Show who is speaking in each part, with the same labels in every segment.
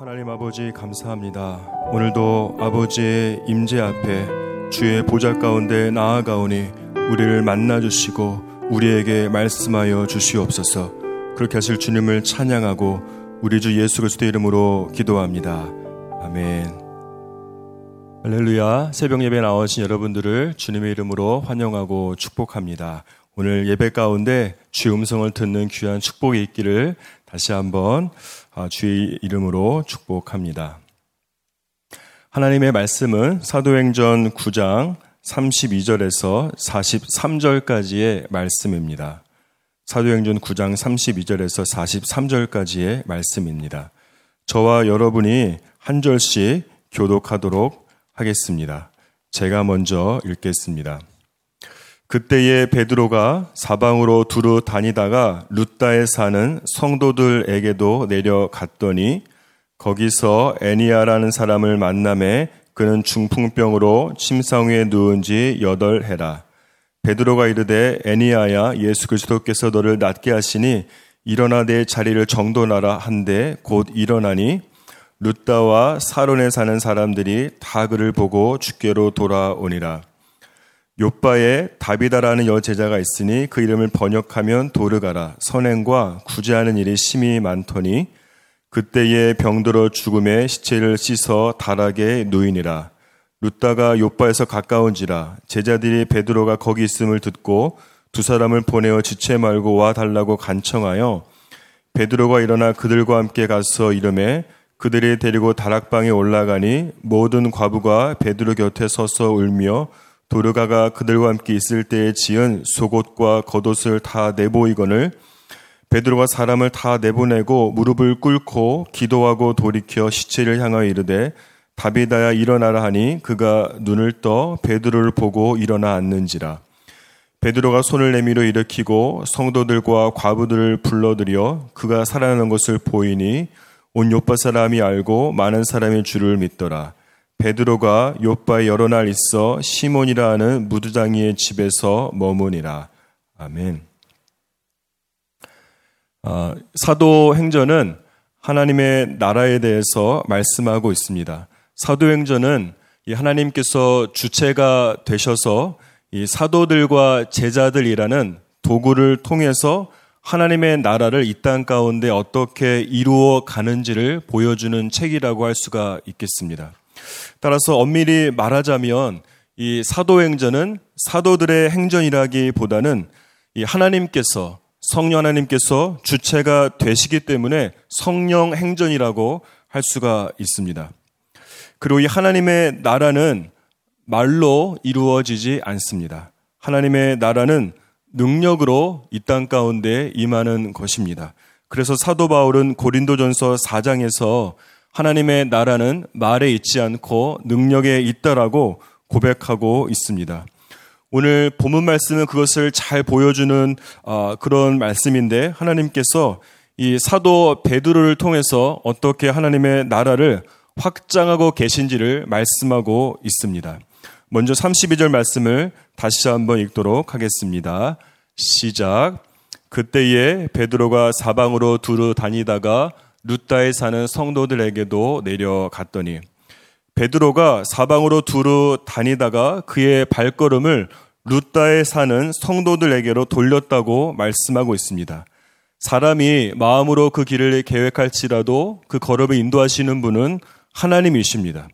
Speaker 1: 하나님 아버지 감사합니다. 오늘도 아버지의 임재 앞에 주의 보좌 가운데 나아가오니 우리를 만나 주시고 우리에게 말씀하여 주시옵소서. 그렇게 하실 주님을 찬양하고 우리 주 예수 그리스도 이름으로 기도합니다. 아멘. 할렐루야. 새벽 예배 나오신 여러분들을 주님의 이름으로 환영하고 축복합니다. 오늘 예배 가운데 주의 음성을 듣는 귀한 축복이 있기를 다시 한번 아, 주의 이름으로 축복합니다. 하나님의 말씀은 사도행전 9장 32절에서 43절까지의 말씀입니다. 사도행전 9장 32절에서 43절까지의 말씀입니다. 저와 여러분이 한 절씩 교독하도록 하겠습니다. 제가 먼저 읽겠습니다. 그때에 베드로가 사방으로 두루 다니다가 루따에 사는 성도들에게도 내려갔더니 거기서 애니아라는 사람을 만남에 그는 중풍병으로 침상 위에 누운 지 여덟 해라. 베드로가 이르되 애니아야 예수 그리스도께서 너를 낫게 하시니 일어나 내 자리를 정돈하라 한데 곧 일어나니 루따와 사론에 사는 사람들이 다 그를 보고 주께로 돌아오니라. 요바에 다비다라는 여 제자가 있으니 그 이름을 번역하면 도르가라 선행과 구제하는 일이 심히 많더니 그때에 병들어 죽음에 시체를 씻어 다락에 누이니라. 루다가 요바에서 가까운지라 제자들이 베드로가 거기 있음을 듣고 두 사람을 보내어 지체 말고 와 달라고 간청하여 베드로가 일어나 그들과 함께 가서 이름에 그들이 데리고 다락방에 올라가니 모든 과부가 베드로 곁에 서서 울며 도르가가 그들과 함께 있을 때에 지은 속옷과 겉옷을 다 내보이거늘 베드로가 사람을 다 내보내고 무릎을 꿇고 기도하고 돌이켜 시체를 향하여 이르되 다비다야 일어나라 하니 그가 눈을 떠 베드로를 보고 일어나 앉는지라. 베드로가 손을 내밀어 일으키고 성도들과 과부들을 불러들여 그가 살아나는 것을 보이니 온 요파 사람이 알고 많은 사람이 주를 믿더라 베드로가 요바에 여러 날 있어 시몬이라 하는 무두장이의 집에서 머무니라. 아멘. 아, 사도 행전은 하나님의 나라에 대해서 말씀하고 있습니다. 사도 행전은 이 하나님께서 주체가 되셔서 이 사도들과 제자들이라는 도구를 통해서 하나님의 나라를 이 땅 가운데 어떻게 이루어 가는지를 보여주는 책이라고 할 수가 있겠습니다. 따라서 엄밀히 말하자면 이 사도행전은 사도들의 행전이라기보다는 이 하나님께서 성령 하나님께서 주체가 되시기 때문에 성령 행전이라고 할 수가 있습니다. 그리고 이 하나님의 나라는 말로 이루어지지 않습니다. 하나님의 나라는 능력으로 이 땅 가운데 임하는 것입니다. 그래서 사도 바울은 고린도전서 4장에서 하나님의 나라는 말에 있지 않고 능력에 있다라고 고백하고 있습니다. 오늘 본문 말씀은 그것을 잘 보여주는 어, 그런 말씀인데 하나님께서 이 사도 베드로를 통해서 어떻게 하나님의 나라를 확장하고 계신지를 말씀하고 있습니다. 먼저 32절 말씀을 다시 한번 읽도록 하겠습니다. 시작. 그때에 베드로가 사방으로 두루 다니다가 루따에 사는 성도들에게도 내려갔더니 베드로가 사방으로 두루 다니다가 그의 발걸음을 루따에 사는 성도들에게로 돌렸다고 말씀하고 있습니다. 사람이 마음으로 그 길을 계획할지라도 그 걸음을 인도하시는 분은 하나님이십니다.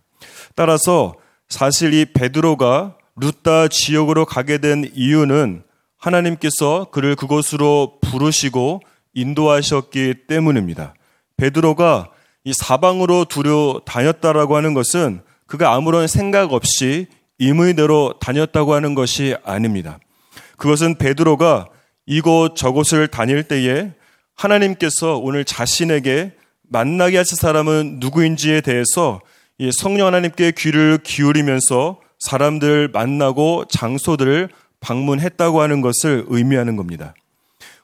Speaker 1: 따라서 사실 이 베드로가 루따 지역으로 가게 된 이유는 하나님께서 그를 그곳으로 부르시고 인도하셨기 때문입니다. 베드로가 이 사방으로 두려 다녔다라고 하는 것은 그가 아무런 생각 없이 임의대로 다녔다고 하는 것이 아닙니다. 그것은 베드로가 이곳 저곳을 다닐 때에 하나님께서 오늘 자신에게 만나게 하실 사람은 누구인지에 대해서 이 성령 하나님께 귀를 기울이면서 사람들 만나고 장소들을 방문했다고 하는 것을 의미하는 겁니다.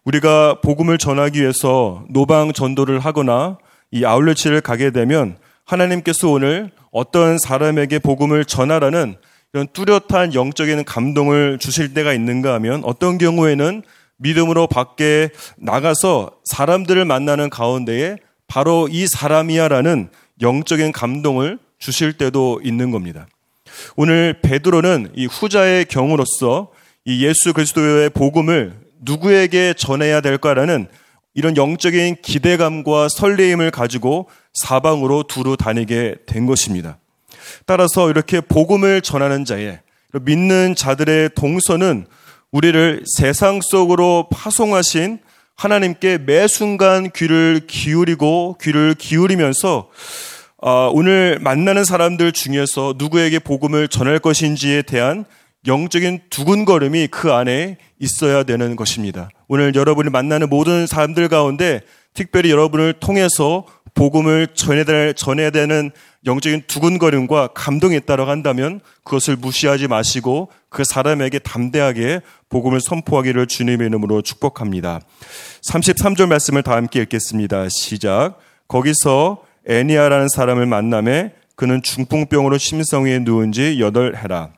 Speaker 1: 우리가 복음을 전하기 위해서 노방 전도를 하거나 이 아울렛을 가게 되면 하나님께서 오늘 어떤 사람에게 복음을 전하라는 이런 뚜렷한 영적인 감동을 주실 때가 있는가 하면 어떤 경우에는 믿음으로 밖에 나가서 사람들을 만나는 가운데에 바로 이 사람이야라는 영적인 감동을 주실 때도 있는 겁니다. 오늘 베드로는 이 후자의 경우로서 이 예수 그리스도의 복음을 누구에게 전해야 될까라는 이런 영적인 기대감과 설레임을 가지고 사방으로 두루 다니게 된 것입니다. 따라서 이렇게 복음을 전하는 자의 믿는 자들의 동서는 우리를 세상 속으로 파송하신 하나님께 매 순간 귀를 기울이고 귀를 기울이면서 어, 오늘 만나는 사람들 중에서 누구에게 복음을 전할 것인지에 대한 영적인 두근거림이 그 안에 있어야 되는 것입니다. 오늘 여러분이 만나는 모든 사람들 가운데 특별히 여러분을 통해서 복음을 전해야 되는 영적인 두근거림과 감동이 있다고 한다면 그것을 무시하지 마시고 그 사람에게 담대하게 복음을 선포하기를 주님의 이름으로 축복합니다. 33절 말씀을 다 함께 읽겠습니다. 시작. 거기서 애니아라는 사람을 만남에 그는 중풍병으로 심성위에 누운 지 여덟 해라.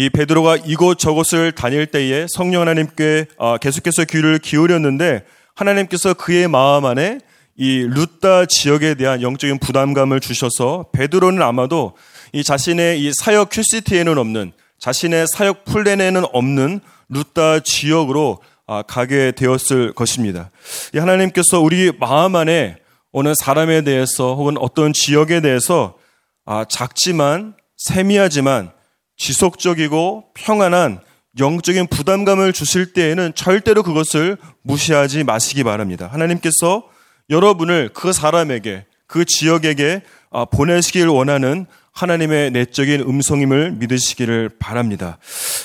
Speaker 1: 이 베드로가 이곳 저곳을 다닐 때에 성령 하나님께 아, 계속해서 귀를 기울였는데 하나님께서 그의 마음 안에 이 루따 지역에 대한 영적인 부담감을 주셔서 베드로는 아마도 이 자신의 이 사역 큐시티에는 없는 자신의 사역 플랜에는 없는 루따 지역으로 아, 가게 되었을 것입니다. 하나님께서 우리 마음 안에 어느 사람에 대해서 혹은 어떤 지역에 대해서 아, 작지만 세미하지만 지속적이고 평안한 영적인 부담감을 주실 때에는 절대로 그것을 무시하지 마시기 바랍니다. 하나님께서 여러분을 그 사람에게 그 지역에게 아, 보내시길 원하는 하나님의 내적인 음성임을 믿으시기를 바랍니다.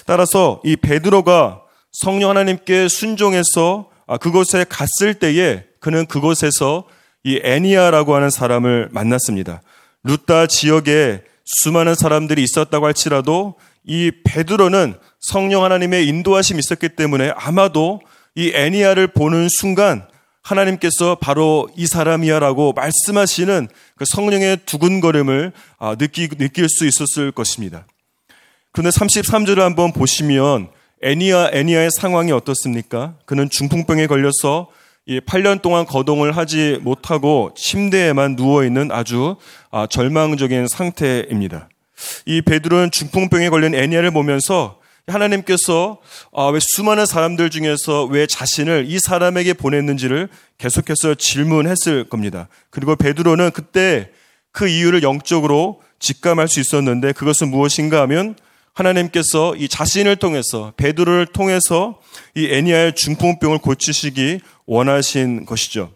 Speaker 1: 따라서 이 베드로가 성령 하나님께 순종해서 아, 그곳에 갔을 때에 그는 그곳에서 이 애니아라고 하는 사람을 만났습니다. 루타 지역에 수많은 사람들이 있었다고 할지라도 이 베드로는 성령 하나님의 인도하심이 있었기 때문에 아마도 이 애니아를 보는 순간 하나님께서 바로 이 사람이야라고 말씀하시는 그 성령의 두근거림을 아, 느끼, 느낄 수 있었을 것입니다. 그런데 33절을 한번 보시면 애니아, 애니아의 상황이 어떻습니까? 그는 중풍병에 걸려서 8년 동안 거동을 하지 못하고 침대에만 누워있는 아주 아, 절망적인 상태입니다. 이 베드로는 중풍병에 걸린 애니아를 보면서 하나님께서 아, 왜 수많은 사람들 중에서 왜 자신을 이 사람에게 보냈는지를 계속해서 질문했을 겁니다. 그리고 베드로는 그때 그 이유를 영적으로 직감할 수 있었는데 그것은 무엇인가 하면 하나님께서 이 자신을 통해서 베드로를 통해서 이 애니아의 중풍병을 고치시기 원하신 것이죠.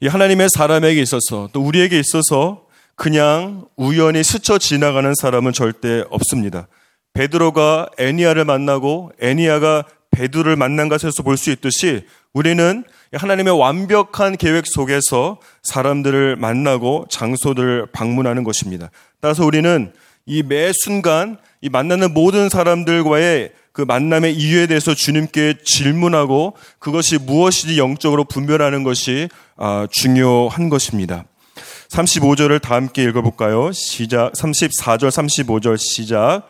Speaker 1: 이 하나님의 사람에게 있어서 또 우리에게 있어서 그냥 우연히 스쳐 지나가는 사람은 절대 없습니다. 베드로가 애니아를 만나고 애니아가 베드로를 만난 것에서 볼 수 있듯이 우리는 하나님의 완벽한 계획 속에서 사람들을 만나고 장소들을 방문하는 것입니다. 따라서 우리는 이 매 순간 이 만나는 모든 사람들과의 그 만남의 이유에 대해서 주님께 질문하고 그것이 무엇이지 영적으로 분별하는 것이 아, 중요한 것입니다. 35절을 다 함께 읽어볼까요? 시작. 34절, 35절 시작.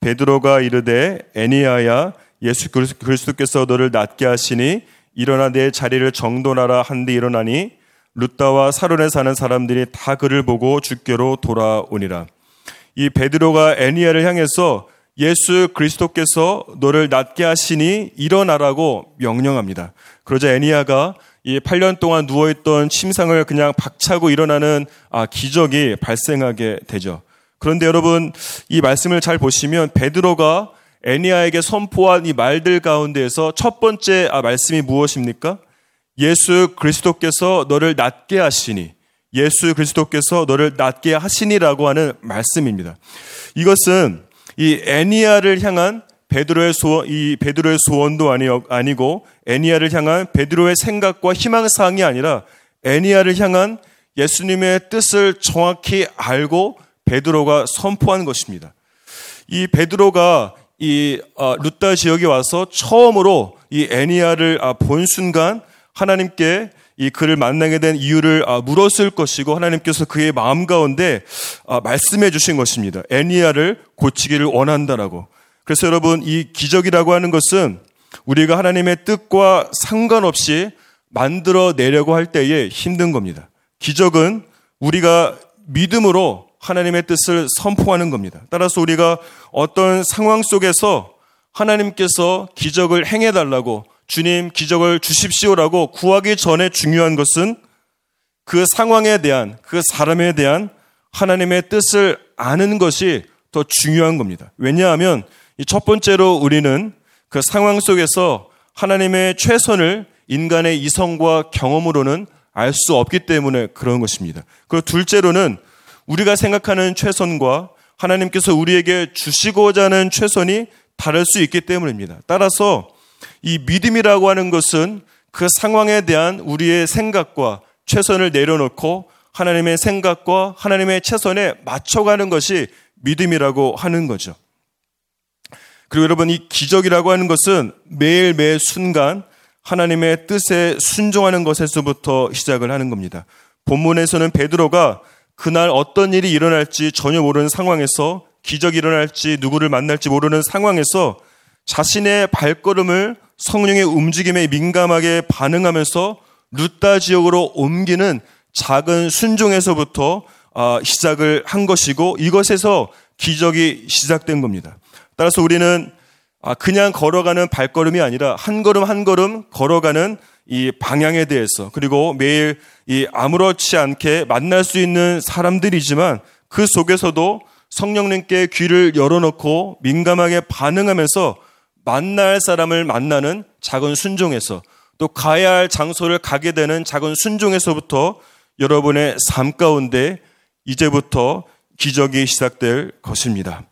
Speaker 1: 베드로가 이르되 애니아야 예수 그리스도께서 너를 낫게 하시니 일어나 내 자리를 정돈하라 한데 일어나니 루따와 사론에 사는 사람들이 다 그를 보고 주께로 돌아오니라. 이 베드로가 애니아를 향해서 예수 그리스도께서 너를 낫게 하시니 일어나라고 명령합니다. 그러자 애니아가 이 8년 동안 누워있던 침상을 그냥 박차고 일어나는 아, 기적이 발생하게 되죠. 그런데 여러분 이 말씀을 잘 보시면 베드로가 애니아에게 선포한 이 말들 가운데에서 첫 번째 아, 말씀이 무엇입니까? 예수 그리스도께서 너를 낫게 하시니 예수 그리스도께서 너를 낫게 하시니라고 하는 말씀입니다. 이것은 이 애니아를 향한 베드로의 소원, 이 베드로의 소원도 아니, 아니고 애니아를 향한 베드로의 생각과 희망 사항이 아니라 애니아를 향한 예수님의 뜻을 정확히 알고 베드로가 선포한 것입니다. 이 베드로가 이 어, 루타 지역에 와서 처음으로 이 애니아를 아, 본 순간 하나님께 이 그를 만나게 된 이유를 아, 물었을 것이고 하나님께서 그의 마음 가운데 아, 말씀해 주신 것입니다. 애니아를 고치기를 원한다라고. 그래서 여러분 이 기적이라고 하는 것은 우리가 하나님의 뜻과 상관없이 만들어 내려고 할 때에 힘든 겁니다. 기적은 우리가 믿음으로 하나님의 뜻을 선포하는 겁니다. 따라서 우리가 어떤 상황 속에서 하나님께서 기적을 행해달라고 주님 기적을 주십시오라고 구하기 전에 중요한 것은 그 상황에 대한 그 사람에 대한 하나님의 뜻을 아는 것이 더 중요한 겁니다. 왜냐하면 첫 번째로 우리는 그 상황 속에서 하나님의 최선을 인간의 이성과 경험으로는 알 수 없기 때문에 그런 것입니다. 그리고 둘째로는 우리가 생각하는 최선과 하나님께서 우리에게 주시고자 하는 최선이 다를 수 있기 때문입니다. 따라서 이 믿음이라고 하는 것은 그 상황에 대한 우리의 생각과 최선을 내려놓고 하나님의 생각과 하나님의 최선에 맞춰가는 것이 믿음이라고 하는 거죠. 그리고 여러분 이 기적이라고 하는 것은 매일 매 순간 하나님의 뜻에 순종하는 것에서부터 시작을 하는 겁니다. 본문에서는 베드로가 그날 어떤 일이 일어날지 전혀 모르는 상황에서 기적이 일어날지 누구를 만날지 모르는 상황에서 자신의 발걸음을 성령의 움직임에 민감하게 반응하면서 루타 지역으로 옮기는 작은 순종에서부터 아, 시작을 한 것이고 이것에서 기적이 시작된 겁니다. 따라서 우리는 아, 그냥 걸어가는 발걸음이 아니라 한 걸음 한 걸음 걸어가는 이 방향에 대해서 그리고 매일 이 아무렇지 않게 만날 수 있는 사람들이지만 그 속에서도 성령님께 귀를 열어놓고 민감하게 반응하면서 만날 사람을 만나는 작은 순종에서 또 가야 할 장소를 가게 되는 작은 순종에서부터 여러분의 삶 가운데 이제부터 기적이 시작될 것입니다.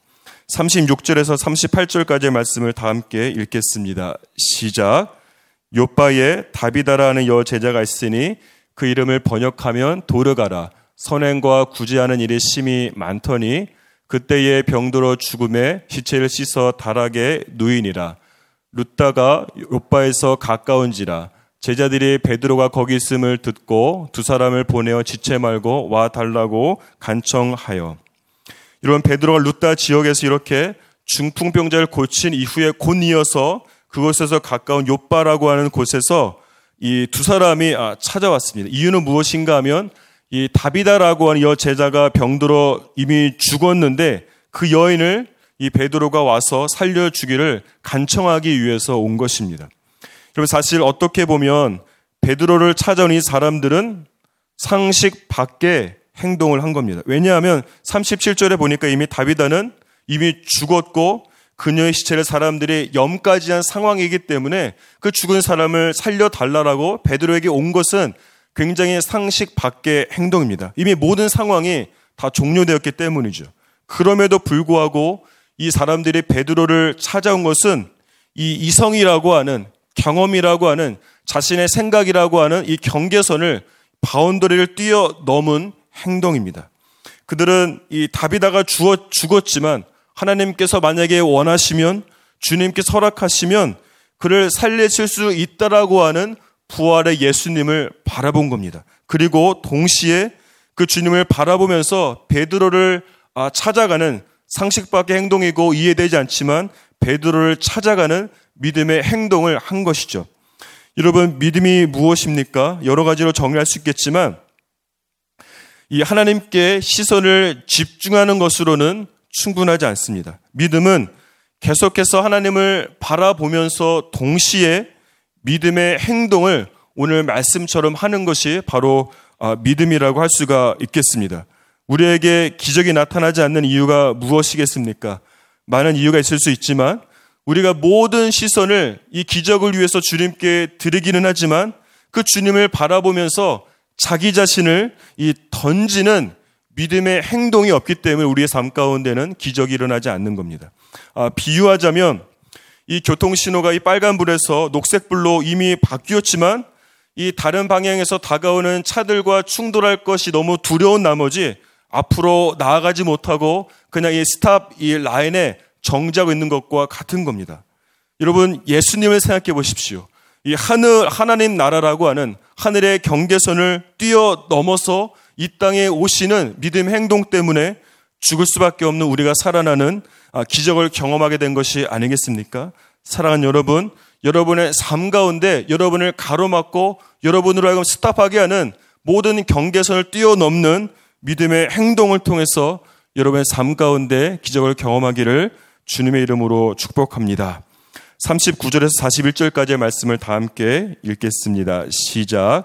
Speaker 1: 36절에서 38절까지의 말씀을 다 함께 읽겠습니다. 시작. 요바에 다비다라는 여 제자가 있으니 그 이름을 번역하면 도르가라. 선행과 구제하는 일이 심히 많더니 그때의 병들어 죽음에 시체를 씻어 다락에 누이니라. 루다가 요바에서 가까운지라 제자들이 베드로가 거기 있음을 듣고 두 사람을 보내어 지체 말고 와 달라고 간청하여 이런 베드로가 루다 지역에서 이렇게 중풍병자를 고친 이후에 곧 이어서 그곳에서 가까운 요바라고 하는 곳에서 이 두 사람이 아, 찾아왔습니다. 이유는 무엇인가 하면 이 다비다라고 하는 여 제자가 병들어 이미 죽었는데 그 여인을 이 베드로가 와서 살려주기를 간청하기 위해서 온 것입니다. 여러분 사실 어떻게 보면 베드로를 찾아온 이 사람들은 상식 밖에 행동을 한 겁니다. 왜냐하면 37절에 보니까 이미 다비다는 이미 죽었고 그녀의 시체를 사람들이 염까지 한 상황이기 때문에 그 죽은 사람을 살려달라고 베드로에게 온 것은 굉장히 상식 밖의 행동입니다. 이미 모든 상황이 다 종료되었기 때문이죠. 그럼에도 불구하고 이 사람들이 베드로를 찾아온 것은 이 이성이라고 하는 경험이라고 하는 자신의 생각이라고 하는 이 경계선을 바운더리를 뛰어넘은 행동입니다. 그들은 이 다비다가 죽었, 죽었지만 하나님께서 만약에 원하시면 주님께 서락하시면 그를 살려칠 수 있다라고 하는 부활의 예수님을 바라본 겁니다. 그리고 동시에 그 주님을 바라보면서 베드로를 아, 찾아가는 상식 밖의 행동이고 이해되지 않지만 베드로를 찾아가는 믿음의 행동을 한 것이죠. 여러분 믿음이 무엇입니까? 여러 가지로 정리할 수 있겠지만 이 하나님께 시선을 집중하는 것으로는 충분하지 않습니다. 믿음은 계속해서 하나님을 바라보면서 동시에 믿음의 행동을 오늘 말씀처럼 하는 것이 바로 아, 믿음이라고 할 수가 있겠습니다. 우리에게 기적이 나타나지 않는 이유가 무엇이겠습니까? 많은 이유가 있을 수 있지만 우리가 모든 시선을 이 기적을 위해서 주님께 드리기는 하지만 그 주님을 바라보면서 자기 자신을 이 던지는 믿음의 행동이 없기 때문에 우리의 삶 가운데는 기적이 일어나지 않는 겁니다. 아, 비유하자면 이 교통 신호가 이 빨간불에서 녹색불로 이미 바뀌었지만 이 다른 방향에서 다가오는 차들과 충돌할 것이 너무 두려운 나머지 앞으로 나아가지 못하고 그냥 이 스탑 이 라인에 정지하고 있는 것과 같은 겁니다. 여러분 예수님을 생각해 보십시오. 이 하늘 하나님 나라라고 하는 하늘의 경계선을 뛰어넘어서 이 땅에 오시는 믿음 행동 때문에 죽을 수밖에 없는 우리가 살아나는 아, 기적을 경험하게 된 것이 아니겠습니까? 사랑하는 여러분, 여러분의 삶 가운데 여러분을 가로막고 여러분으로 하여금 스탑하게 하는 모든 경계선을 뛰어넘는 믿음의 행동을 통해서 여러분의 삶 가운데 기적을 경험하기를 주님의 이름으로 축복합니다. 39절에서 41절까지의 말씀을 다 함께 읽겠습니다. 시작.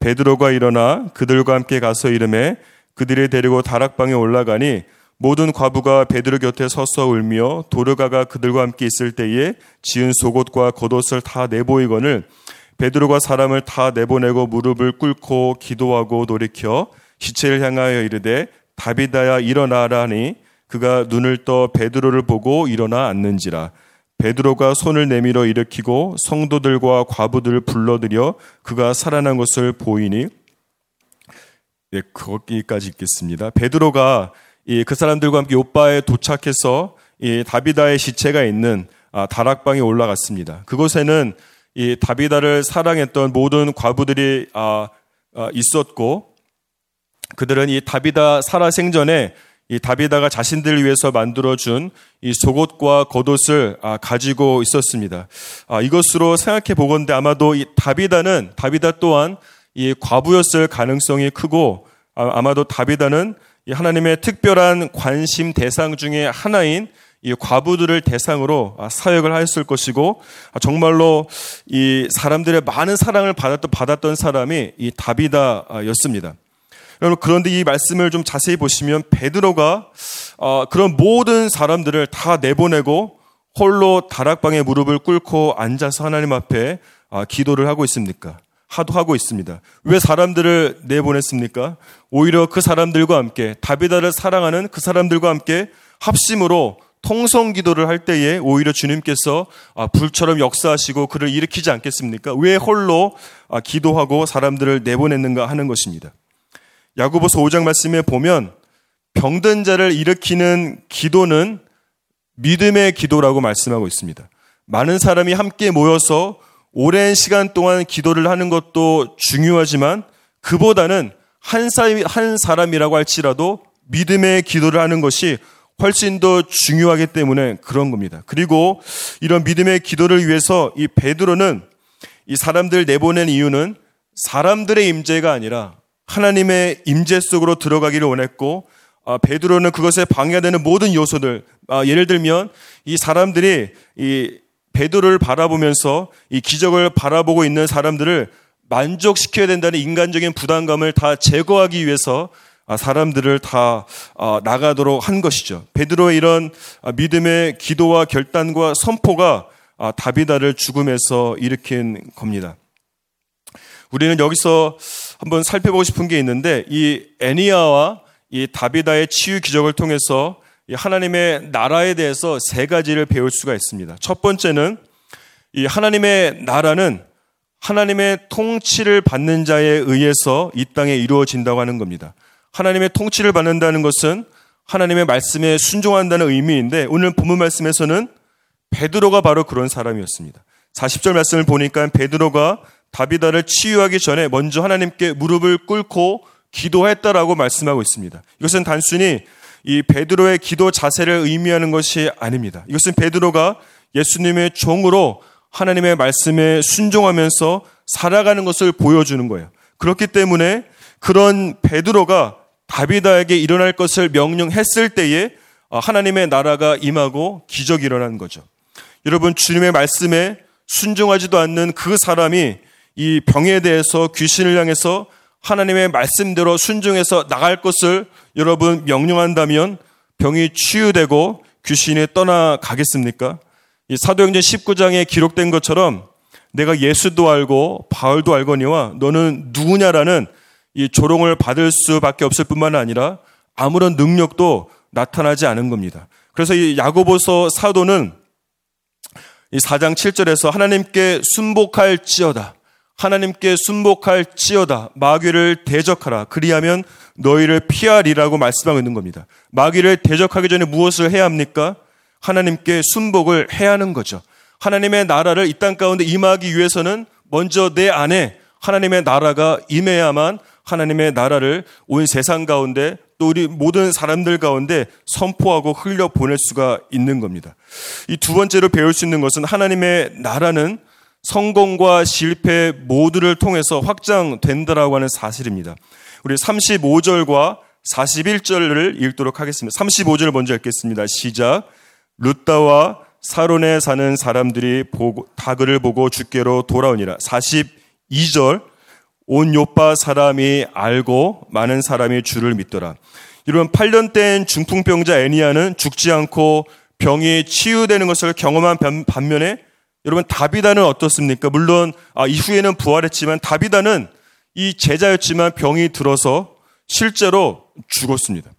Speaker 1: 베드로가 일어나 그들과 함께 가서 이름에 그들을 데리고 다락방에 올라가니 모든 과부가 베드로 곁에 서서 울며 도르가가 그들과 함께 있을 때에 지은 속옷과 겉옷을 다 내보이거늘 베드로가 사람을 다 내보내고 무릎을 꿇고 기도하고 돌이켜 시체를 향하여 이르되 다비다야 일어나라니 그가 눈을 떠 베드로를 보고 일어나 앉는지라 베드로가 손을 내밀어 일으키고 성도들과 과부들을 불러들여 그가 살아난 것을 보이니 네, 거기까지 읽겠습니다. 베드로가 그 사람들과 함께 요바에 도착해서 이 다비다의 시체가 있는 아, 다락방에 올라갔습니다. 그곳에는 이 다비다를 사랑했던 모든 과부들이 아, 아, 있었고 그들은 이 다비다 살아 생전에 이 다비다가 자신들을 위해서 만들어준 이 속옷과 겉옷을 가지고 있었습니다. 이것으로 생각해 보건데 아마도 이 다비다는 다비다 또한 이 과부였을 가능성이 크고 아마도 다비다는 하나님의 특별한 관심 대상 중에 하나인 이 과부들을 대상으로 사역을 하였을 것이고 정말로 이 사람들의 많은 사랑을 받았던 받았던 사람이 이 다비다였습니다. 여러분 그런데 이 말씀을 좀 자세히 보시면 베드로가 어, 그런 모든 사람들을 다 내보내고 홀로 다락방에 무릎을 꿇고 앉아서 하나님 앞에 어, 기도를 하고 있습니까? 하도 하고 있습니다. 왜 사람들을 내보냈습니까? 오히려 그 사람들과 함께 다비다를 사랑하는 그 사람들과 함께 합심으로 통성 기도를 할 때에 오히려 주님께서 아, 불처럼 역사하시고 그를 일으키지 않겠습니까? 왜 홀로 아, 기도하고 사람들을 내보냈는가 하는 것입니다. 야구보서 5장 말씀에 보면 병든 자를 일으키는 기도는 믿음의 기도라고 말씀하고 있습니다. 많은 사람이 함께 모여서 오랜 시간 동안 기도를 하는 것도 중요하지만 그보다는 한, 사람, 한 사람이라고 할지라도 믿음의 기도를 하는 것이 훨씬 더 중요하기 때문에 그런 겁니다. 그리고 이런 믿음의 기도를 위해서 이 베드로는 이 사람들 내보낸 이유는 사람들의 임재가 아니라 하나님의 임재 속으로 들어가기를 원했고 아, 베드로는 그것에 방해되는 모든 요소들 아, 예를 들면 이 사람들이 이 베드로를 바라보면서 이 기적을 바라보고 있는 사람들을 만족시켜야 된다는 인간적인 부담감을 다 제거하기 위해서 아, 사람들을 다 나가도록 한 것이죠. 베드로의 이런 믿음의 기도와 결단과 선포가 다비다를 죽음에서 일으킨 겁니다. 우리는 여기서 한번 살펴보고 싶은 게 있는데 이 애니아와 이 다비다의 치유 기적을 통해서 하나님의 나라에 대해서 세 가지를 배울 수가 있습니다. 첫 번째는 이 하나님의 나라는 하나님의 통치를 받는 자에 의해서 이 땅에 이루어진다고 하는 겁니다. 하나님의 통치를 받는다는 것은 하나님의 말씀에 순종한다는 의미인데 오늘 본문 말씀에서는 베드로가 바로 그런 사람이었습니다. 40절 말씀을 보니까 베드로가 다비다를 치유하기 전에 먼저 하나님께 무릎을 꿇고 기도했다라고 말씀하고 있습니다. 이것은 단순히 이 베드로의 기도 자세를 의미하는 것이 아닙니다. 이것은 베드로가 예수님의 종으로 하나님의 말씀에 순종하면서 살아가는 것을 보여주는 거예요. 그렇기 때문에 그런 베드로가 다비다에게 일어날 것을 명령했을 때에 하나님의 나라가 임하고 기적이 일어난 거죠. 여러분 주님의 말씀에 순종하지도 않는 그 사람이 이 병에 대해서 귀신을 향해서 하나님의 말씀대로 순종해서 나갈 것을 여러분 명령한다면 병이 치유되고 귀신이 떠나가겠습니까? 이 사도행전 19장에 기록된 것처럼 내가 예수도 알고 바울도 알거니와 너는 누구냐라는 이 조롱을 받을 수밖에 없을 뿐만 아니라 아무런 능력도 나타나지 않은 겁니다. 그래서 이 야고보서 사도는 이 4장 7절에서 하나님께 순복할지어다. 하나님께 순복할지어다 마귀를 대적하라 그리하면 너희를 피하리라고 말씀하고 있는 겁니다. 마귀를 대적하기 전에 무엇을 해야 합니까? 하나님께 순복을 해야 하는 거죠. 하나님의 나라를 이 땅 가운데 임하기 위해서는 먼저 내 안에 하나님의 나라가 임해야만 하나님의 나라를 온 세상 가운데 또 우리 모든 사람들 가운데 선포하고 흘려 보낼 수가 있는 겁니다. 이 두 번째로 배울 수 있는 것은 하나님의 나라는 성공과 실패 모두를 통해서 확장된다라고 하는 사실입니다. 우리 35절과 41절을 읽도록 하겠습니다. 35절 먼저 읽겠습니다. 시작. 루따와 사론에 사는 사람들이 보고, 다그를 보고 주께로 돌아오니라. 42절. 온 요파 사람이 알고 많은 사람이 주를 믿더라. 이런 8년 된 중풍병자 애니아는 죽지 않고 병이 치유되는 것을 경험한 반면에 여러분 다비다는 어떻습니까? 물론 아, 이후에는 부활했지만 다비다는 이 제자였지만 병이 들어서 실제로 죽었습니다.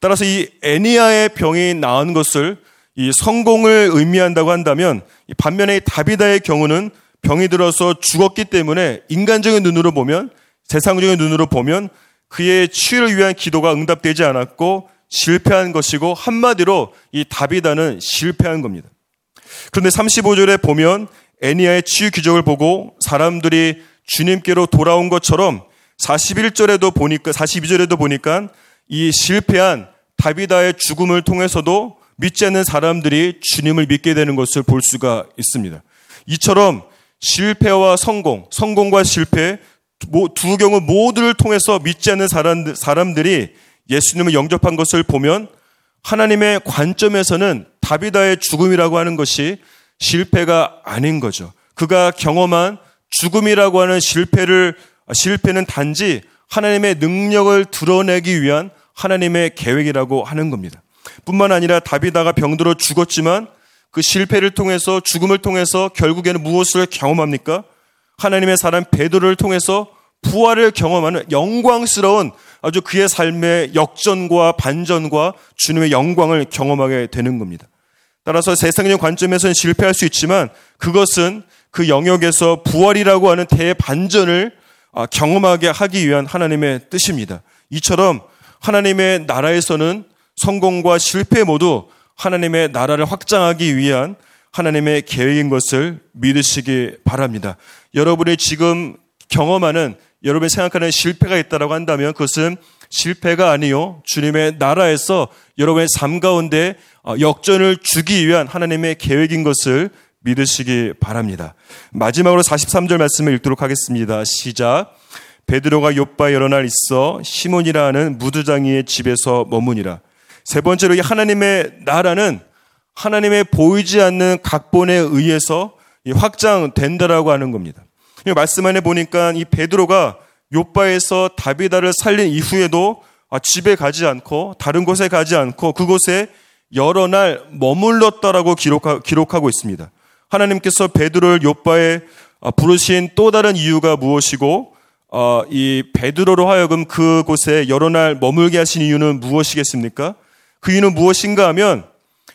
Speaker 1: 따라서 이 애니아의 병이 나은 것을 이 성공을 의미한다고 한다면 반면에 다비다의 경우는 병이 들어서 죽었기 때문에 인간적인 눈으로 보면 세상적인 눈으로 보면 그의 치유를 위한 기도가 응답되지 않았고 실패한 것이고 한마디로 이 다비다는 실패한 겁니다. 그런데 35절에 보면 애니아의 치유 기적을 보고 사람들이 주님께로 돌아온 것처럼 41절에도 보니까 42절에도 보니까 이 실패한 다비다의 죽음을 통해서도 믿지 않는 사람들이 주님을 믿게 되는 것을 볼 수가 있습니다. 이처럼 실패와 성공, 성공과 실패 두 경우 모두를 통해서 믿지 않는 사람들이 예수님을 영접한 것을 보면 하나님의 관점에서는 다비다의 죽음이라고 하는 것이 실패가 아닌 거죠. 그가 경험한 죽음이라고 하는 실패를 실패는 단지 하나님의 능력을 드러내기 위한 하나님의 계획이라고 하는 겁니다. 뿐만 아니라 다비다가 병들어 죽었지만 그 실패를 통해서 죽음을 통해서 결국에는 무엇을 경험합니까? 하나님의 사람 베드로를 통해서 부활을 경험하는 영광스러운 아주 그의 삶의 역전과 반전과 주님의 영광을 경험하게 되는 겁니다. 따라서 세상적 관점에서는 실패할 수 있지만 그것은 그 영역에서 부활이라고 하는 대반전을 아, 경험하게 하기 위한 하나님의 뜻입니다. 이처럼 하나님의 나라에서는 성공과 실패 모두 하나님의 나라를 확장하기 위한 하나님의 계획인 것을 믿으시기 바랍니다. 여러분이 지금 경험하는 여러분이 생각하는 실패가 있다고 한다면 그것은 실패가 아니요. 주님의 나라에서 여러분의 삶 가운데 어, 역전을 주기 위한 하나님의 계획인 것을 믿으시기 바랍니다. 마지막으로 43절 말씀을 읽도록 하겠습니다. 시작. 베드로가 요바 여러 날 있어 시몬이라 는 무두장이의 집에서 머무니라. 세 번째로 이 하나님의 나라는 하나님의 보이지 않는 각본에 의해서 확장된다라고 하는 겁니다. 말씀 안에 보니까 이 베드로가 요바에서 다비다를 살린 이후에도 아, 집에 가지 않고 다른 곳에 가지 않고 그곳에 여러 날 머물렀다라고 기록하 고 있습니다. 하나님께서 베드로를 요바에 아, 부르신 또 다른 이유가 무엇이고 어, 이 베드로로 하여금 그곳에 여러 날 머물게 하신 이유는 무엇이겠습니까? 그 이유는 무엇인가 하면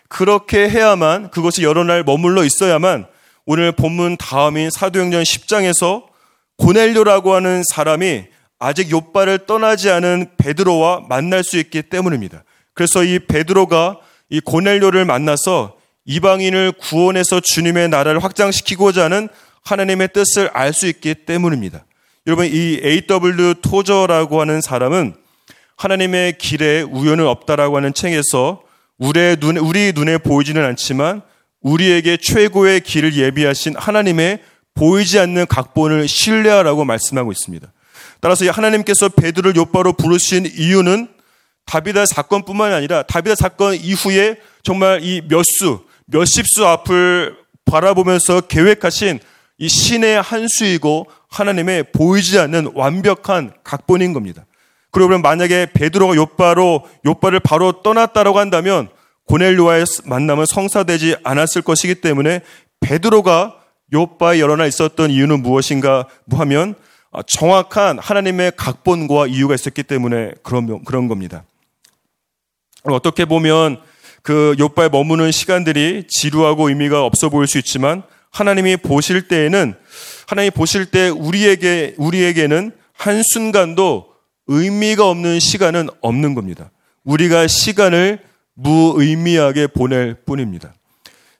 Speaker 1: 그렇게 해야만 그것이 여러 날 머물러 있어야만 오늘 본문 다음인 사도행전 10장에서 고넬료라고 하는 사람이 아직 요바를 떠나지 않은 베드로와 만날 수 있기 때문입니다. 그래서 이 베드로가 이 고넬료를 만나서 이방인을 구원해서 주님의 나라를 확장시키고자 하는 하나님의 뜻을 알 수 있기 때문입니다. 여러분 이 A.W. 토저라고 하는 사람은 하나님의 길에 우연은 없다라고 하는 책에서 우리의 눈, 우리 눈에 보이지는 않지만 우리에게 최고의 길을 예비하신 하나님의 보이지 않는 각본을 신뢰하라고 말씀하고 있습니다. 따라서 하나님께서 베드를 요바로 부르신 이유는 다비다 사건뿐만 아니라 다비다 사건 이후에 정말 이 몇 수, 몇십 수 앞을 바라보면서 계획하신 이 신의 한 수이고 하나님의 보이지 않는 완벽한 각본인 겁니다. 그러면 만약에 베드로가 요바로 요바를 바로 떠났다라고 한다면 고넬료와의 만남은 성사되지 않았을 것이기 때문에 베드로가 요바에 여러 날 있었던 이유는 무엇인가 하면 아, 정확한 하나님의 각본과 이유가 있었기 때문에 그런 그런 겁니다. 어떻게 보면 그 요바에 머무는 시간들이 지루하고 의미가 없어 보일 수 있지만 하나님이 보실 때에는 하나님이 보실 때 우리에게 우리에게는 한 순간도 의미가 없는 시간은 없는 겁니다. 우리가 시간을 무의미하게 보낼 뿐입니다.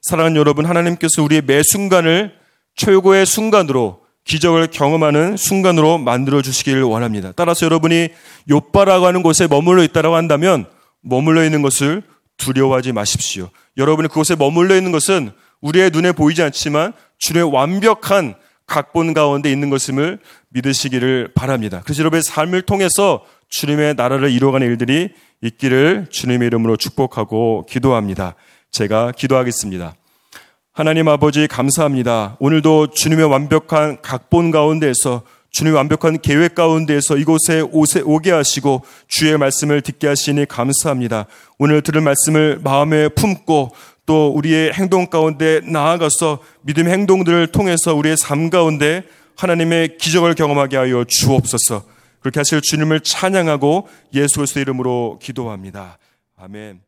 Speaker 1: 사랑하는 여러분, 하나님께서 우리의 매 순간을 최고의 순간으로 기적을 경험하는 순간으로 만들어 주시기를 원합니다. 따라서 여러분이 요바라고 하는 곳에 머물러 있다라고 한다면 머물러 있는 것을 두려워하지 마십시오. 여러분이 그곳에 머물러 있는 것은 우리의 눈에 보이지 않지만 주님의 완벽한 각본 가운데 있는 것임을 믿으시기를 바랍니다. 그래서 여러분의 삶을 통해서 주님의 나라를 이루어가는 일들이 있기를 주님의 이름으로 축복하고 기도합니다. 제가 기도하겠습니다. 하나님 아버지 감사합니다. 오늘도 주님의 완벽한 각본 가운데에서 주님의 완벽한 계획 가운데에서 이곳에 오게 하시고 주의 말씀을 듣게 하시니 감사합니다. 오늘 들을 말씀을 마음에 품고 또 우리의 행동 가운데 나아가서 믿음의 행동들을 통해서 우리의 삶 가운데 하나님의 기적을 경험하게 하여 주옵소서. 그렇게 하실 주님을 찬양하고 예수 그리스도 이름으로 기도합니다. 아멘.